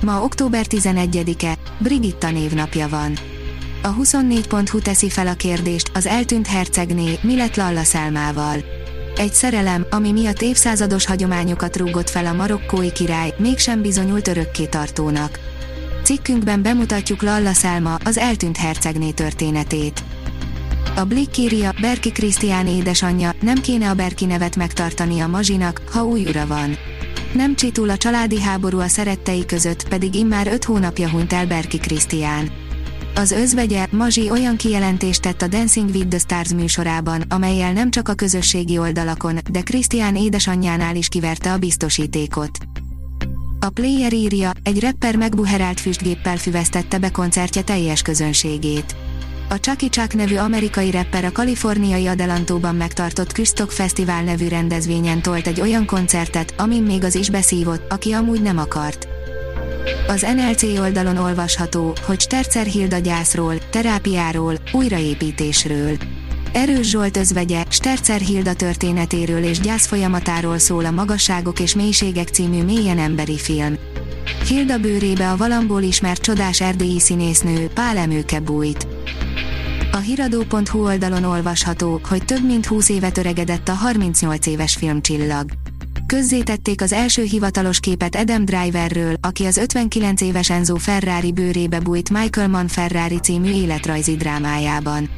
Ma október 11-e, Brigitta névnapja van. A 24.hu teszi fel a kérdést, az eltűnt hercegné, mi lett Lalla Szelmával. Egy szerelem, ami miatt évszázados hagyományokat rúgott fel a marokkói király, mégsem bizonyult örökké tartónak. Cikkünkben bemutatjuk Lalla Szelma, az eltűnt hercegné történetét. A Blick írja, Berki Krisztián édesanyja, nem kéne a Berki nevet megtartani a Mazsinak, ha új ura van. Nem csitul a családi háború a szerettei között, pedig immár öt hónapja hunyt el Berki Krisztián. Az özvegye, Mazsi olyan kijelentést tett a Dancing with the Stars műsorában, amelyel nem csak a közösségi oldalakon, de Krisztián édesanyjánál is kiverte a biztosítékot. A Player írja, egy rapper megbuherált füstgéppel füvesztette be koncertje teljes közönségét. A Chucky Chuck nevű amerikai rapper a kaliforniai Adelantóban megtartott Küsztok Fesztivál nevű rendezvényen tolt egy olyan koncertet, amin még az is beszívott, aki amúgy nem akart. Az NLC oldalon olvasható, hogy Stercer Hilda gyászról, terápiáról, újraépítésről. Erős Zsolt özvegye, Stercer Hilda történetéről és gyász folyamatáról szól a Magasságok és Mélységek című mélyen emberi film. Hilda bőrébe a valamból ismert csodás erdélyi színésznő, Pál Emőke bújt. A hiradó.hu oldalon olvasható, hogy több mint 20 évet öregedett a 38 éves filmcsillag. Közzétették az első hivatalos képet Adam Driverről, aki az 59 éves Enzo Ferrari bőrébe bújt Michael Mann Ferrari című életrajzi drámájában.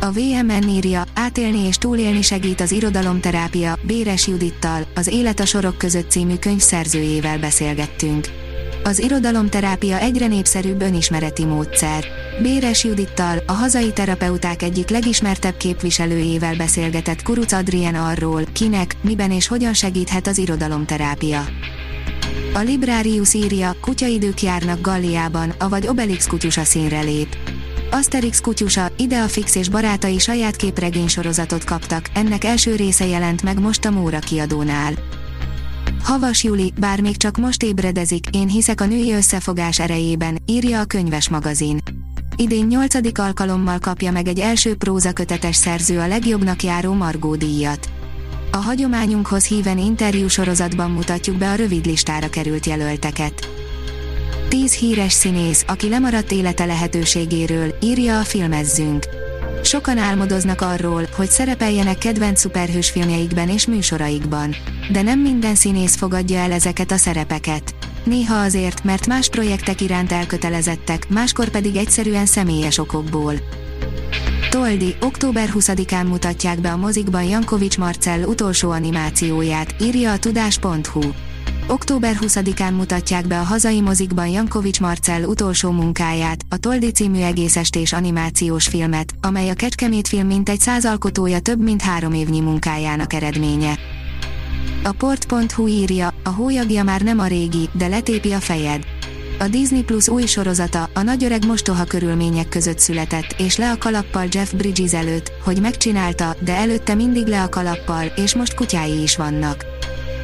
A VMN írja, átélni és túlélni segít az irodalomterápia, Béres Judittal, az Élet a sorok között című könyv szerzőjével beszélgettünk. Az irodalomterápia egyre népszerűbb önismereti módszer. Béres Judittal, a hazai terapeuták egyik legismertebb képviselőjével beszélgetett Kuruc Adrien arról, kinek, miben és hogyan segíthet az irodalomterápia. A Librarius írja, kutyaidők járnak Galliában, avagy Obelix kutyusa színre lép. Asterix kutyusa, Ideafix és barátai saját képregény sorozatot kaptak, ennek első része jelent meg most a Móra kiadónál. Havas Juli, bár még csak most ébredezik, én hiszek a női összefogás erejében, írja a könyves magazin. Idén nyolcadik alkalommal kapja meg egy első prózakötetes szerző a legjobbnak járó Margó díjat. A hagyományunkhoz híven interjú sorozatban mutatjuk be a rövid listára került jelölteket. 10 híres színész, aki lemaradt élete lehetőségéről, írja a filmezzünk. Sokan álmodoznak arról, hogy szerepeljenek kedvenc szuperhős filmjeikben és műsoraikban. De nem minden színész fogadja el ezeket a szerepeket. Néha azért, mert más projektek iránt elkötelezettek, máskor pedig egyszerűen személyes okokból. Toldi, október 20-án mutatják be a mozikban Jankovics Marcell utolsó animációját, írja a tudás.hu. Október 20-án mutatják be a hazai mozikban Jankovics Marcell utolsó munkáját, a Toldi című egészestés animációs filmet, amely a Kecskemét film mintegy száz alkotója több mint három évnyi munkájának eredménye. A port.hu írja, a hólyagja már nem a régi, de letépi a fejed. A Disney Plus új sorozata, a nagyöreg mostoha körülmények között született, és le a kalappal Jeff Bridges előtt, hogy megcsinálta, de előtte mindig le a kalappal, és most kutyái is vannak